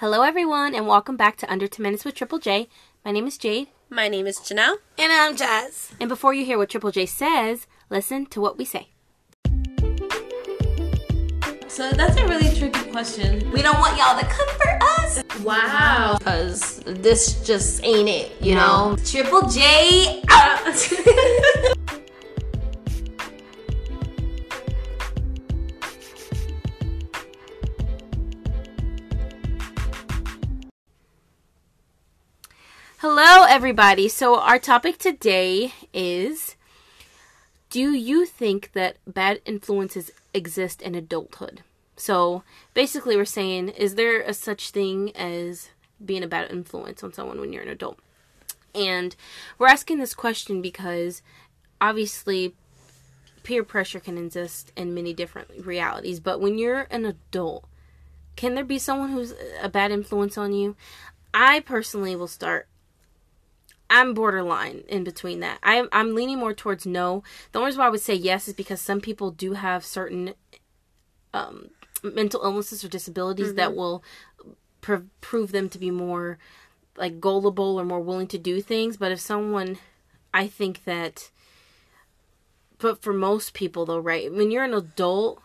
Hello, everyone, and welcome back to Under 10 Minutes with Triple Jay. My name is Jade, My name is Janelle. And I'm Jazz. and before you hear what Triple Jay says, listen to what we say. So that's a really tricky question. We don't want y'all to come for us. Wow. Because this just ain't it, you know? Triple Jay. out. Hello, everybody. So, our topic today is Do you think that bad influences exist in adulthood? So, basically, we're saying, is there a such thing as being a bad influence on someone when you're an adult? And we're asking this question because obviously peer pressure can exist in many different realities, but when you're an adult, can there be someone who's a bad influence on you? I personally will start I'm borderline in between that. I'm I'm leaning more towards no. The only reason why I would say yes is because some people do have certain um, mental illnesses or disabilities that will pr- prove them to be more like gullible or more willing to do things. But if someone, I think that. But for most people, though, right? When you're an adult,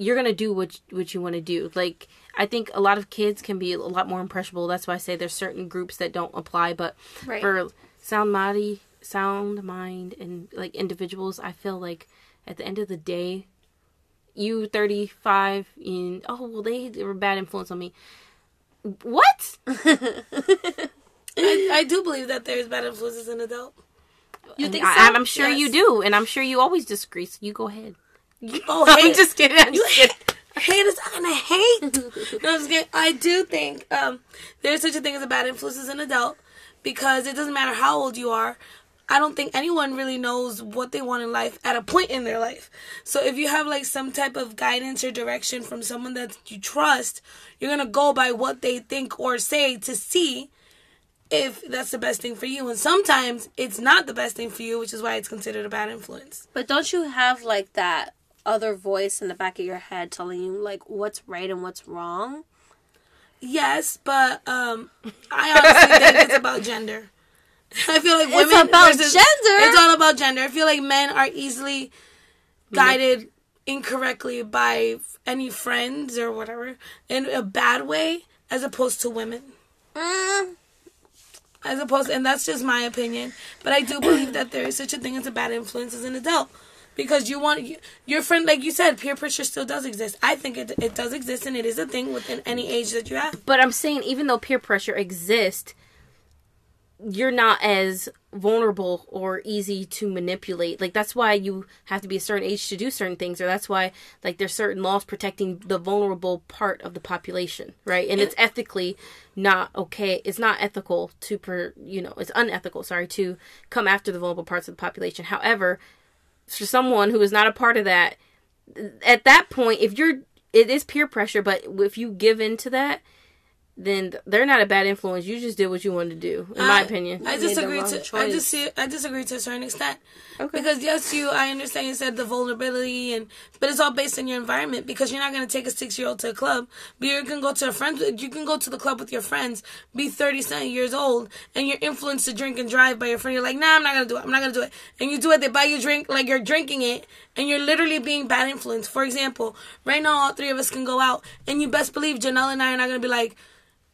you're gonna do what what you want to do. Like I think a lot of kids can be a lot more impressionable. That's why I say there's certain groups that don't apply. But Right. for sound body, sound mind, and like individuals, I feel like at the end of the day, you 35 and oh well they, they were bad influence on me. What? I, I do believe that there's bad influences in adult. You think I, so? I'm sure you do, and I'm sure you always disagree. So you go ahead. Oh, I'm hate, just kidding. I'm you just kidding. haters are gonna hate. no, I'm just kidding. I do think um, there's such a thing as a bad influence as an adult because it doesn't matter how old you are. I don't think anyone really knows what they want in life at a point in their life. So if you have like some type of guidance or direction from someone that you trust, you're gonna go by what they think or say to see if that's the best thing for you. And sometimes it's not the best thing for you, which is why it's considered a bad influence. But don't you have like that other voice in the back of your head telling you like what's right and what's wrong? Yes, but um, I honestly think it's about gender. I feel like It's women about versus- gender? It's all about gender. I feel like men are easily guided incorrectly by any friends or whatever in a bad way, as opposed to women. Mm, As opposed, and that's just my opinion. But I do believe that there is such a thing as a bad influence as an adult. Because you want you, your friend, like you said, peer pressure still does exist. I think it, it does exist, and it is a thing within any age that you have. But I'm saying even though peer pressure exists, you're not as vulnerable or easy to manipulate. Like that's why you have to be a certain age to do certain things, or that's why like there's certain laws protecting the vulnerable part of the population, right? And it's ethically not okay. It's not ethical to per you know it's unethical. Sorry to come after the vulnerable parts of the population. However, for someone who is not a part of that, at that point, if you're it is peer pressure, but if you give in to that, then they're not a bad influence. You just did what you wanted to do, in my opinion. I disagree wrong to I choice. just see I disagree to a certain extent. Okay. Because yes, you I understand you said the vulnerability and but it's all based on your environment because you're not gonna take a six year old to a club, but you can go to a friend you can go to the club with your friends, be thirty something years old, and you're influenced to drink and drive by your friend. You're like, nah, I'm not gonna do it. I'm not gonna do it. And you do it, they buy you drink like you're drinking it and you're literally being bad influence. For example, right now all three of us can go out and you best believe Janelle and I are not gonna be like,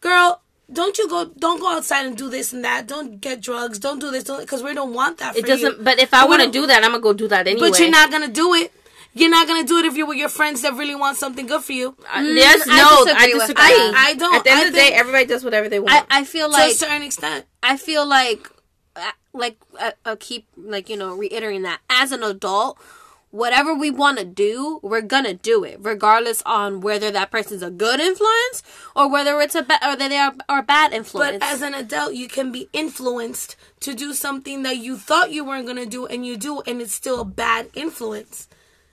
Girl, don't you go don't go outside and do this and that. Don't get drugs. Don't do this. Don't because we don't want that. For it doesn't. You. But if I want to don't- that, I'm gonna go do that anyway. But you're not gonna do it. You're not gonna do it if you're with your friends that really want something good for you. Uh, yes, I no, disagree I with disagree. that. I don't. At the end I of the day, everybody does whatever they want. I, I feel like To a certain extent. I feel like uh, like I, I keep like you know reiterating that as an adult whatever we want to do we're gonna do it regardless on whether that person's a good influence or whether it's a bad or that they are, are a bad influence But as an adult, you can be influenced to do something that you thought you weren't gonna do, and you do, and it's still a bad influence.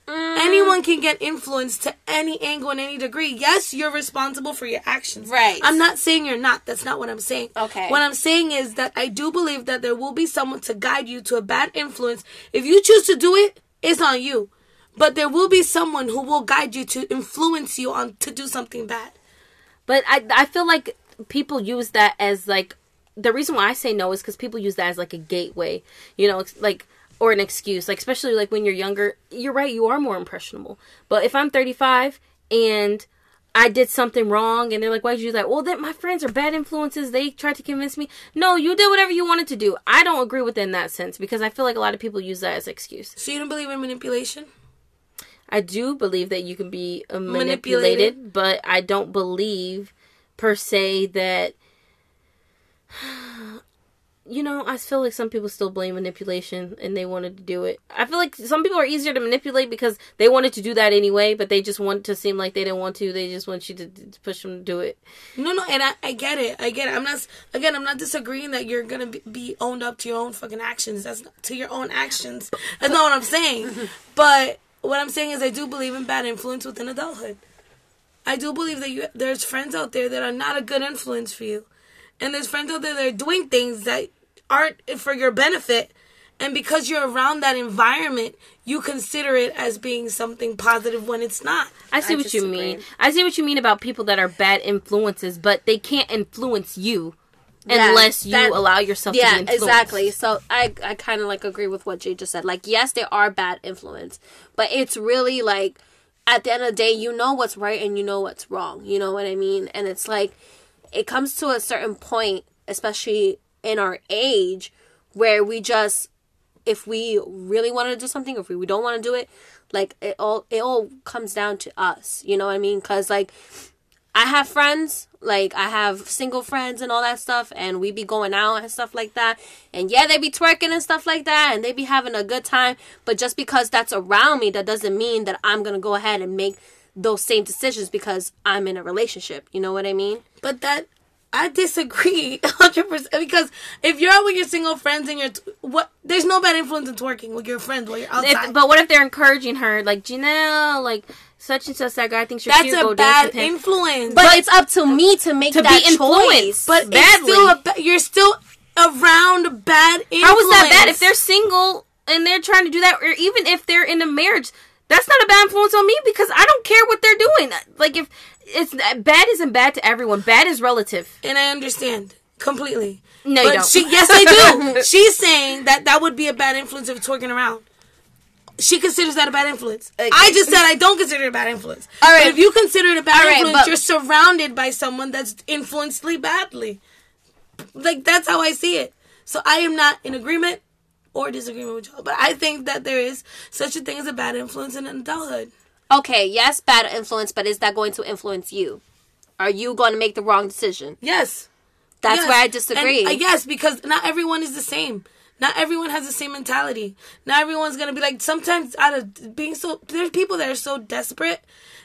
Mm. Anyone can get influenced to any angle and any degree. Yes, you're responsible for your actions. Right. I'm not saying you're not. That's not what I'm saying. Okay. What I'm saying is that I do believe that there will be someone to guide you to a bad influence. If you choose to do it, it's on you. But there will be someone who will guide you to influence you on to do something bad. But I I feel like people use that as like the reason why I say no is because people use that as like a gateway, you know, like or an excuse. Like especially like when you're younger, you're right, you are more impressionable. But if I'm 35 and I did something wrong, and they're like, "Why did you do that?" Well, that my friends are bad influences. They tried to convince me. No, you did whatever you wanted to do. I don't agree with it in that sense because I feel like a lot of people use that as excuse. So you don't believe in manipulation? I do believe that you can be uh, manipulated, Manipulated. but I don't believe per se that. You know, I feel like some people still blame manipulation and they wanted to do it. I feel like some people are easier to manipulate because they wanted to do that anyway, but they just want to seem like they didn't want to. They just want you to, to push them to do it. No, no, and I, I get it. I get it. I'm not again. I'm not disagreeing that you're gonna be, be owned up to your own fucking actions. That's not, to your own actions. That's not what I'm saying. But what I'm saying is, I do believe in bad influence within adulthood. I do believe that you there's friends out there that are not a good influence for you, and there's friends out there that are doing things that aren't for your benefit. And because you're around that environment, you consider it as being something positive when it's not. I see I what you mean. I see what you mean about people that are bad influences, but they can't influence you Yeah, unless you that- allow yourself to yeah be influenced. exactly so i i kind of like agree with what jay just said like yes there are bad influence but it's really like at the end of the day you know what's right and you know what's wrong you know what i mean and it's like it comes to a certain point especially in our age where we just if we really want to do something or if we don't want to do it like it all it all comes down to us you know what i mean because like I have friends, like I have single friends and all that stuff, and we be going out and stuff like that. And yeah, they be twerking and stuff like that, and they be having a good time. But just because that's around me, that doesn't mean that I'm gonna go ahead and make those same decisions because I'm in a relationship. You know what I mean? But that I disagree 100% because if you're out with your single friends and you're t- what there's no bad influence in twerking with your friends while you're outside. If, but what if they're encouraging her, like Janelle, like such and such that guy thinks you're That's cute, a go dance bad with him. influence. But, it's up to me to make to that be influenced. choice. but badly. still a ba- you're still around bad influence. How is that bad? If they're single and they're trying to do that, or even if they're in a marriage, that's not a bad influence on me because I don't care what they're doing. Like if it's bad isn't bad to everyone. Bad is relative. and I understand completely. No, but you don't. She, yes, I do. She's saying that that would be a bad influence if twerking around. She considers that a bad influence. I just said I don't consider it a bad influence. All right. But if you consider it a bad All influence, you're surrounded by someone that's influencedly badly. Like that's how I see it. So I am not in agreement or disagreement with y'all, but I think that there is such a thing as a bad influence in adulthood. okay, yes, bad influence, but is that going to influence you? Are you going to make the wrong decision? Yes. That's Yes. where I disagree. And, uh, yes, because not everyone is the same. Not everyone has the same mentality. Not everyone's gonna be like. Sometimes out of being so, there's people that are so desperate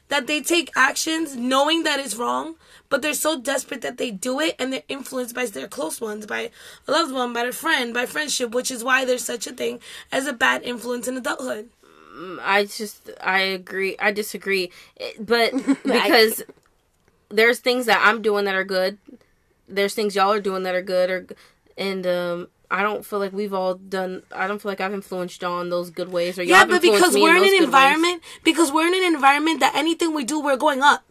that they take actions knowing that it's wrong, but they're so desperate that they do it, and they're influenced by their close ones, by a loved one, by a friend, by friendship, which is why there's such a thing as a bad influence in adulthood. I just I agree. I disagree, but because there's things that I'm doing that are good. There's things y'all are doing that are good, or and um. I don't feel like we've all done. I don't feel like I've influenced y'all in those good ways, or Yeah, but because we're in those an good ways. environment, because we're in an environment that anything we do, we're going up.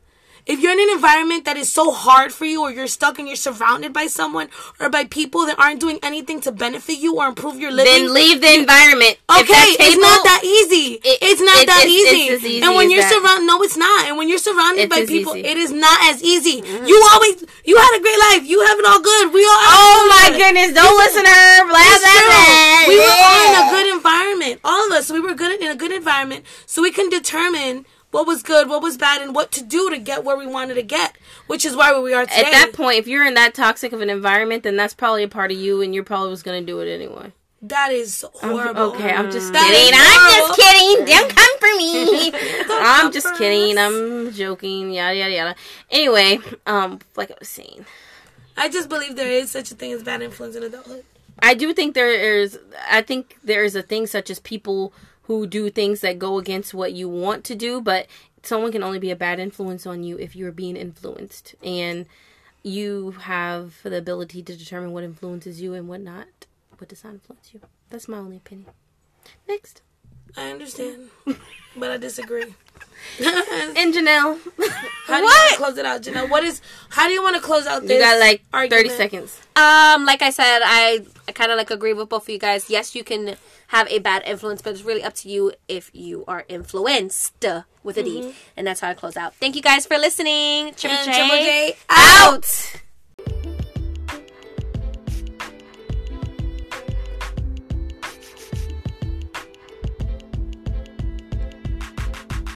If you're in an environment that is so hard for you, or you're stuck and you're surrounded by someone or by people that aren't doing anything to benefit you or improve your living, Then leave the environment. Okay, that it's not that easy. It- it's not it- that it's- easy. it's as easy And when you're surrounded, no, it's not. And when you're surrounded It's by people, easy. it is not as easy. Mm-hmm. You always, you had a great life. You have it all good. We all. Oh my goodness! Don't listen to her. Blah It's blah true. blah. We were all in a good environment. All of us. We were good in a good environment, so we can determine what was good, what was bad, and what to do to get where we wanted to get. Which is why we are today. At that point, if you're in that toxic of an environment, then that's probably a part of you, and you're probably was gonna do it anyway. that is horrible. Okay, I'm just That kidding. I'm just kidding. Don't come for me. I'm just kidding. I'm joking. Yada yada yada. Anyway, um, like I was saying, I just believe there is such a thing as bad influence in adulthood. I do think there is. I think there is a thing such as people who do things that go against what you want to do, but someone can only be a bad influence on you if you're being influenced, and you have the ability to determine what influences you and what not, what does not influence you. That's my only opinion. Next. I understand, but I disagree. And Janelle, How do you want to close it out, Janelle? What is? How do you want to close out this? you got like argument? thirty seconds. Um, like I said, I, I kind of like agree with both of you guys. Yes, you can have a bad influence, but it's really up to you if you are influenced uh, with a D. And that's how I close out. Thank you guys for listening. Triple And J, Triple Jay out.